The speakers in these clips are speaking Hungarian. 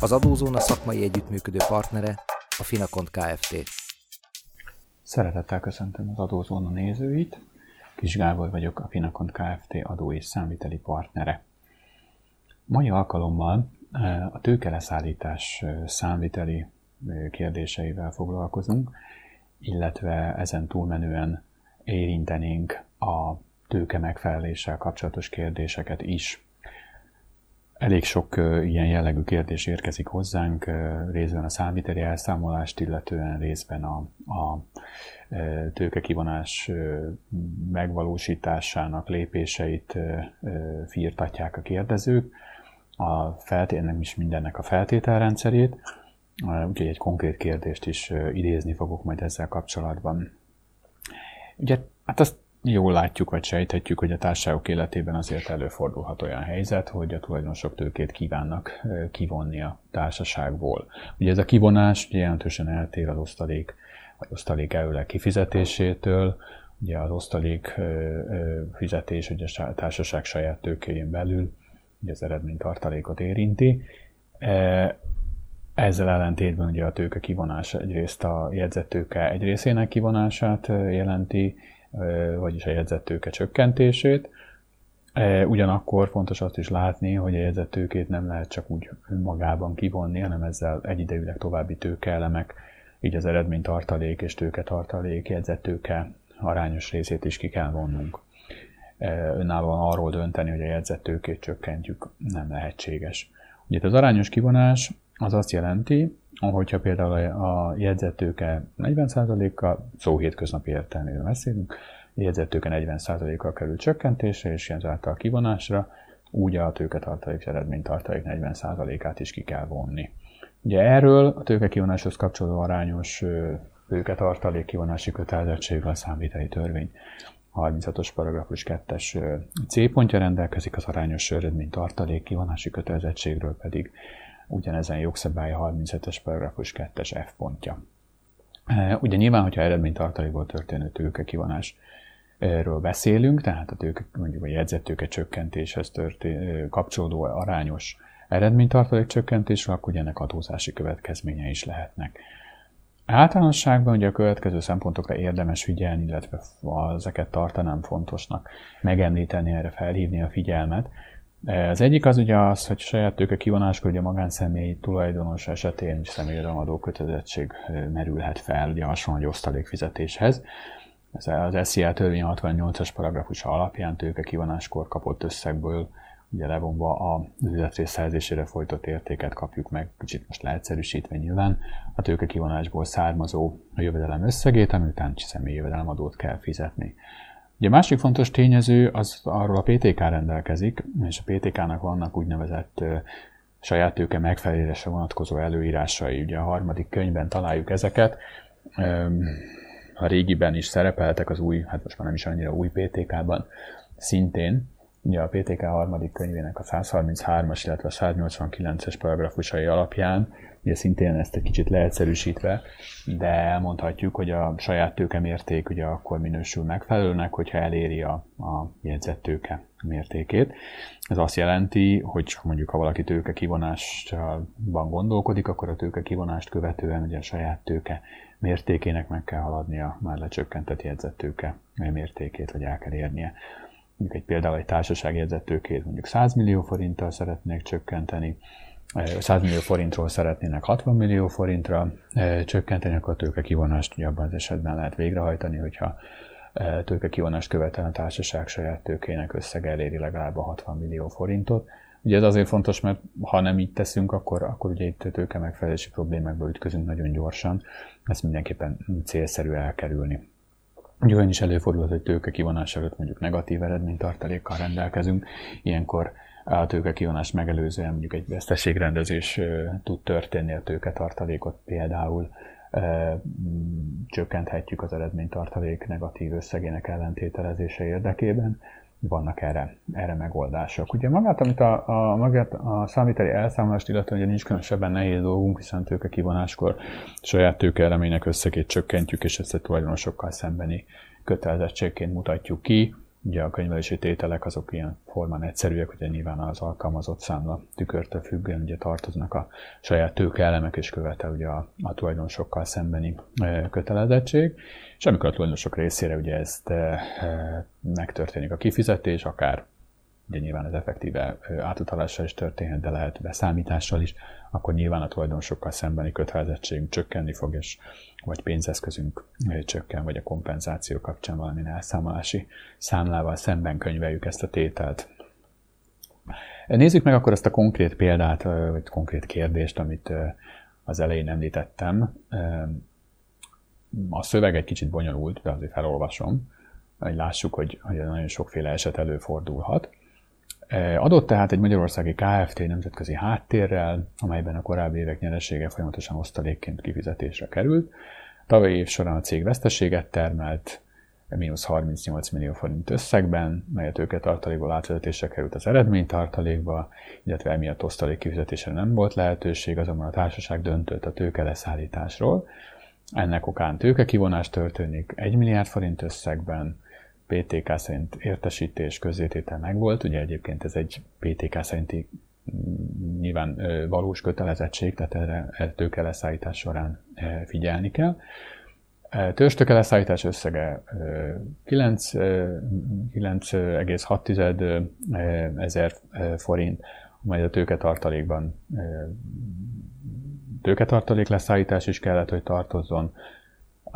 Az Adózóna szakmai együttműködő partnere a Finakont Kft. Szeretettel köszöntöm az Adózóna nézőit. Kis Gábor vagyok, a Finakont Kft. adó és számviteli partnere. Mai alkalommal eh, a tőkeleszállítás eh, számviteli eh, kérdéseivel foglalkozunk, illetve ezen túlmenően érintenénk a tőke megfeleléssel kapcsolatos kérdéseket is. Elég sok ilyen jellegű kérdés érkezik hozzánk, részben a számviteli elszámolást, illetően részben a, a tőkekivonás megvalósításának lépéseit firtatják a kérdezők, a feltétlenül is mindennek a feltételrendszerét, úgyhogy egy konkrét kérdést is idézni fogok majd ezzel kapcsolatban. Ugye, hát azt jól látjuk, vagy sejthetjük, hogy a társaságok életében azért előfordulhat olyan helyzet, hogy a tulajdonosok tőkét kívánnak kivonni a társaságból. Ugye ez a kivonás jelentősen eltér az osztalék, vagy osztalék előleg kifizetésétől, ugye az osztalék fizetés ugye a társaság saját tőkéjén belül ugye az eredménytartalékot érinti. Ezzel ellentétben ugye a tőke kivonása egyrészt a jegyzettőke egy részének kivonását jelenti, vagyis a jegyzettőke csökkentését. Ugyanakkor fontos azt is látni, hogy a jegyzettőkét nem lehet csak úgy önmagában kivonni, hanem ezzel egyidejűleg további tőkeelemek, így az eredménytartalék és tőketartalék, jegyzettőke arányos részét is ki kell vonnunk. Önállóan arról dönteni, hogy a jegyzettőkét csökkentjük, nem lehetséges. Ugye az arányos kivonás az azt jelenti, hogyha például a jegyzettőke 40%-kal, szó hétköznapi értelmében beszélünk, a jegyzettőke 40%-kal kerül csökkentésre, és ezáltal kivonásra, úgy a tőketartalék eredménytartalék 40%-át is ki kell vonni. Ugye erről a tőkekivonáshoz kapcsolódó arányos tőketartalék kivonási kötelezettségről a számviteli törvény 36-os paragrafus 2-es C pontja rendelkezik, az arányos eredménytartalék kivonási kötelezettségről pedig ugyanezen jogszabály 37-es paragrafus 2-es F pontja. E, ugye nyilván, hogyha eredménytartalékból történő tőke kivonás erről beszélünk, tehát a tőke, mondjuk a jegyzettőke csökkentéshez történ, kapcsolódó arányos eredménytartalék csökkentésről, akkor ugye ennek adózási következménye is lehetnek. Általánosságban ugye a következő szempontokra érdemes figyelni, illetve ezeket tartanám fontosnak megemlíteni, erre felhívni a figyelmet. Az egyik az ugye az, hogy saját tőke kivonáskor ugye a magánszemély tulajdonos esetén személyadalmadó kötelezettség merülhet fel, ugye hasonló egy osztalékfizetéshez. Ez az SZIA törvény 68-as paragrafusa alapján tőke kivonáskor kapott összegből ugye levonva a üzletrész szerzésére folytott értéket kapjuk meg, kicsit most leegyszerűsítve nyilván, a tőke kivonásból származó a jövedelem összegét, ami után személyi jövedelemadót kell fizetni. Ugye másik fontos tényező az arról a PTK rendelkezik, és a PTK-nak vannak úgynevezett saját tőke megfelelésre vonatkozó előírásai. Ugye a harmadik könyvben találjuk ezeket. A régiben is szerepeltek az új, hát most már nem is annyira új PTK-ban szintén. Ugye a PTK harmadik könyvének a 133-as, illetve a 189-es paragrafusai alapján ugye szintén ezt egy kicsit leegyszerűsítve, de elmondhatjuk, hogy a saját tőke mérték ugye akkor minősül megfelelőnek, hogyha eléri a, a jegyzett tőke mértékét. Ez azt jelenti, hogy mondjuk ha valaki tőke kivonásban gondolkodik, akkor a tőke kivonást követően ugye a saját tőke mértékének meg kell haladnia már lecsökkentett jegyzett tőke mértékét, vagy el kell érnie. Mondjuk egy például egy társaság jegyzett tőkét mondjuk 100 millió forinttal szeretnék csökkenteni, 100 millió forintról szeretnének 60 millió forintra csökkenteni, akkor a tőke kivonást ugye abban az esetben lehet végrehajtani, hogyha tőke kivonást követel a társaság saját tőkének összege eléri legalább a 60 millió forintot. Ugye ez azért fontos, mert ha nem így teszünk, akkor, akkor ugye itt tőke megfelelési problémákba ütközünk nagyon gyorsan. Ezt mindenképpen célszerű elkerülni. Ugye olyan is előfordulhat, hogy tőke kivonás előtt mondjuk negatív eredménytartalékkal rendelkezünk, ilyenkor a tőke kivonás megelőzően mondjuk egy veszteségrendezés tud történni a tőketartalékot például csökkenthetjük az eredménytartalék negatív összegének ellentételezése érdekében. Vannak erre, erre megoldások. Ugye magát, amit a, a, magát a számíteli elszámolást illetve ugye nincs különösebben nehéz dolgunk, hiszen tőke kivonáskor saját tőkeeleménynek összegét csökkentjük, és ezt a tulajdonosokkal szembeni kötelezettségként mutatjuk ki Ugye a könyvelési tételek azok ilyen formán egyszerűek, ugye nyilván az alkalmazott számla tükörtől függően ugye tartoznak a saját tőkeelemek és követel ugye a, a tulajdonosokkal szembeni kötelezettség. És amikor a tulajdonosok részére ugye ezt e, e, megtörténik a kifizetés, akár ugye nyilván ez effektíve átutalással is történhet, de lehet beszámítással is, akkor nyilván a tulajdonosokkal szembeni kötelezettségünk csökkenni fog, és vagy pénzeszközünk csökken, vagy a kompenzáció kapcsán valamilyen elszámolási számlával szemben könyveljük ezt a tételt. Nézzük meg akkor ezt a konkrét példát, vagy konkrét kérdést, amit az elején említettem. A szöveg egy kicsit bonyolult, de azért felolvasom, hogy lássuk, hogy, hogy nagyon sokféle eset előfordulhat. Adott tehát egy magyarországi KFT nemzetközi háttérrel, amelyben a korábbi évek nyeresége folyamatosan osztalékként kifizetésre került. Tavalyi év során a cég veszteséget termelt, mínusz 38 millió forint összegben, mely a tőketartalékból átvezetésre került az eredménytartalékba, illetve emiatt osztalék kifizetésre nem volt lehetőség, azonban a társaság döntött a tőke leszállításról. Ennek okán tőkekivonás történik 1 milliárd forint összegben, PTK szerint értesítés, közzététel megvolt, ugye egyébként ez egy PTK szerinti mm, nyilván valós kötelezettség, tehát erre, tőkeleszállítás során figyelni kell. Törzstöke leszállítás összege 9,6 ezer forint, majd a tőketartalékban tőketartalék leszállítás is kellett, hogy tartozzon,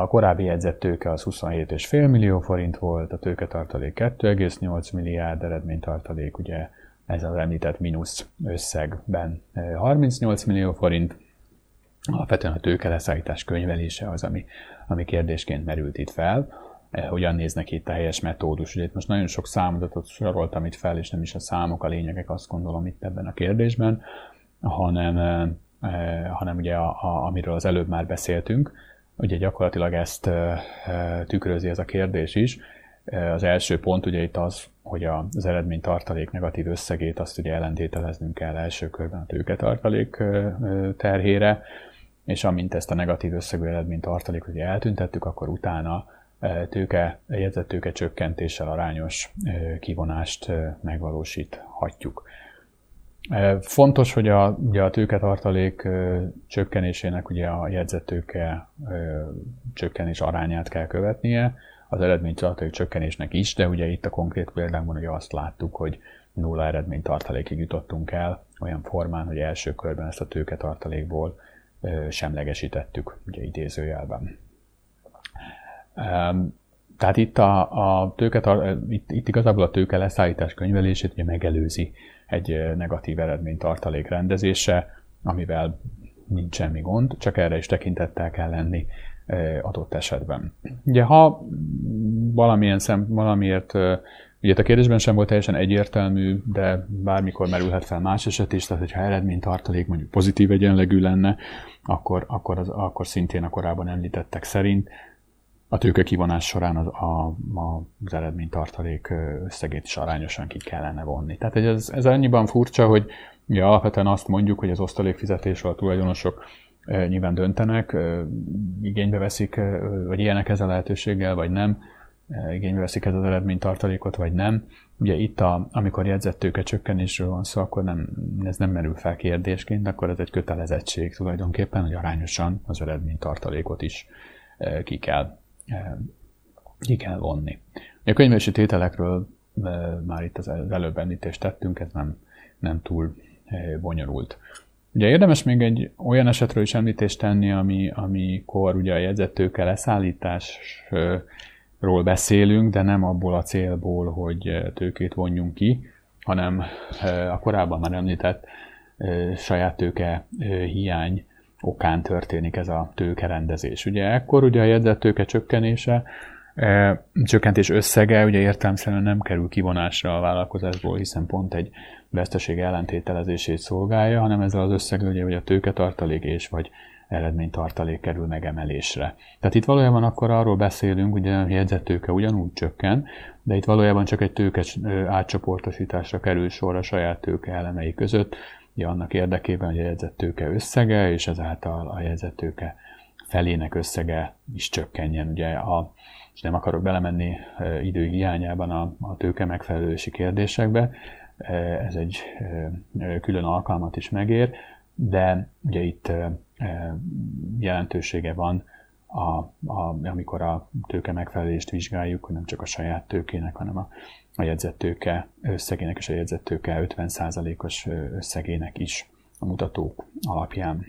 a korábbi jegyzett tőke az 27,5 millió forint volt, a tőketartalék 2,8 milliárd, eredménytartalék ugye ez az említett mínusz összegben 38 millió forint. Alapvetően a tőkeleszállítás könyvelése az, ami, ami kérdésként merült itt fel. Hogyan néznek itt a helyes metódus? Ugye itt most nagyon sok számadatot soroltam itt fel, és nem is a számok a lényegek, azt gondolom itt ebben a kérdésben, hanem, hanem ugye a, a, amiről az előbb már beszéltünk, Ugye gyakorlatilag ezt tükrözi ez a kérdés is. Az első pont ugye itt az, hogy az eredmény tartalék negatív összegét azt ugye ellentételeznünk kell első körben a tőketartalék terhére, és amint ezt a negatív összegű eredmény tartalék ugye eltüntettük, akkor utána tőke, jegyzett tőke csökkentéssel arányos kivonást megvalósíthatjuk. Fontos, hogy a, ugye a tőketartalék csökkenésének ugye a jegyzettőke csökkenés arányát kell követnie, az eredménytartalék csökkenésnek is, de ugye itt a konkrét példámban ugye azt láttuk, hogy nulla eredménytartalékig jutottunk el, olyan formán, hogy első körben ezt a tőketartalékból semlegesítettük, ugye idézőjelben. Tehát itt, a, a tőke, itt, itt igazából a tőke leszállítás könyvelését ugye megelőzi egy negatív eredmény tartalék rendezése, amivel nincs semmi gond, csak erre is tekintettel kell lenni adott esetben. Ugye ha valamilyen szem, valamiért, ugye a kérdésben sem volt teljesen egyértelmű, de bármikor merülhet fel más eset is, tehát hogyha eredménytartalék mondjuk pozitív egyenlegű lenne, akkor, akkor, az, akkor szintén a korábban említettek szerint a tőke kivonás során az, a, a, az eredménytartalék összegét is arányosan ki kellene vonni. Tehát ez, ez annyiban furcsa, hogy ja, alapvetően azt mondjuk, hogy az osztalékfizetésről a tulajdonosok nyilván döntenek, igénybe veszik, vagy ilyenek ezzel a lehetőséggel, vagy nem, igénybe veszik ez az eredménytartalékot, vagy nem. Ugye itt, a, amikor jegyzett tőke csökkenésről van szó, akkor nem, ez nem merül fel kérdésként, akkor ez egy kötelezettség tulajdonképpen, hogy arányosan az eredménytartalékot is ki kell ki kell vonni. A könyvelési tételekről már itt az előbb említést tettünk, ez nem, nem túl bonyolult. Ugye érdemes még egy olyan esetről is említést tenni, ami, amikor ugye a jegyzettőke leszállításról beszélünk, de nem abból a célból, hogy tőkét vonjunk ki, hanem a korábban már említett saját tőke hiány okán történik ez a tőkerendezés. Ugye ekkor ugye a jegyzett tőke csökkenése, e, csökkentés összege ugye értelmszerűen nem kerül kivonásra a vállalkozásból, hiszen pont egy veszteség ellentételezését szolgálja, hanem ezzel az összeggel ugye, hogy a tőketartalék és vagy eredménytartalék kerül megemelésre. Tehát itt valójában akkor arról beszélünk, ugye a jegyzettőke ugyanúgy csökken, de itt valójában csak egy tőke átcsoportosításra kerül sor a saját tőke elemei között, ugye annak érdekében, hogy a jegyzettőke összege, és ezáltal a jegyzettőke felének összege is csökkenjen. Ugye a, és nem akarok belemenni idő hiányában a, a tőke megfelelési kérdésekbe, ez egy külön alkalmat is megér, de ugye itt jelentősége van, a, a, amikor a tőke megfelelést vizsgáljuk, hogy nem csak a saját tőkének, hanem a, a jegyzett tőke összegének és a jegyzett tőke 50%-os összegének is a mutatók alapján.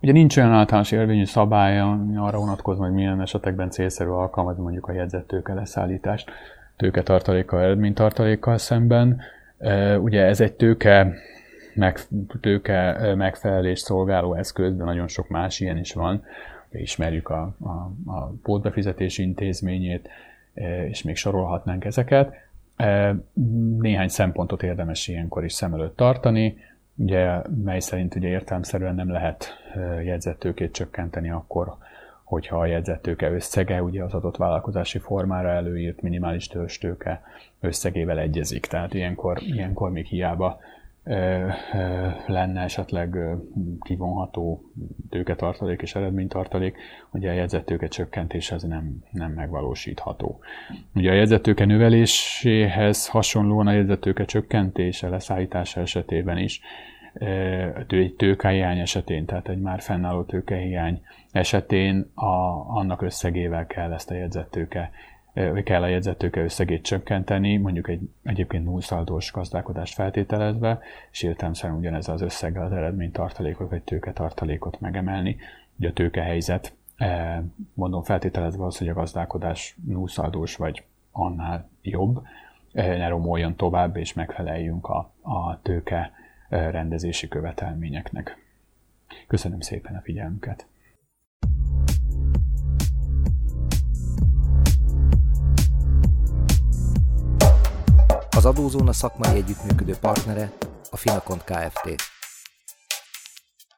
Ugye nincs olyan általános érvényű szabály arra vonatkozóan, hogy milyen esetekben célszerű alkalmazni mondjuk a jegyzett tőke leszállítást tőketartalékkal, eredménytartalékkal szemben. Ugye ez egy tőke, meg, tőke megfelelés szolgáló eszköz, de nagyon sok más ilyen is van. Ismerjük a, a, a pótbefizetési intézményét, és még sorolhatnánk ezeket. Néhány szempontot érdemes ilyenkor is szem előtt tartani ugye, mely szerint ugye értelmszerűen nem lehet jegyzettőkét csökkenteni akkor, hogyha a jegyzettőke összege ugye az adott vállalkozási formára előírt minimális tőke összegével egyezik. Tehát ilyenkor, ilyenkor még hiába lenne esetleg kivonható tőketartalék és eredménytartalék, ugye a jegyzettőke csökkentése az nem, nem megvalósítható. Ugye a jegyzettőke növeléséhez hasonlóan a jegyzettőke csökkentése, leszállítása esetében is egy tőkehiány esetén, tehát egy már fennálló tőkehiány esetén a, annak összegével kell ezt a jegyzettőke kell a jegyzettőke összegét csökkenteni, mondjuk egy egyébként nullszaldós gazdálkodást feltételezve, és értelemszerűen ugyanez az összeggel az eredménytartalékot vagy tőketartalékot megemelni. Ugye a tőkehelyzet, mondom feltételezve az, hogy a gazdálkodás nullszaldós vagy annál jobb, ne romoljon tovább, és megfeleljünk a, a tőke rendezési követelményeknek. Köszönöm szépen a figyelmüket! Az Adózóna szakmai együttműködő partnere a Finakont Kft.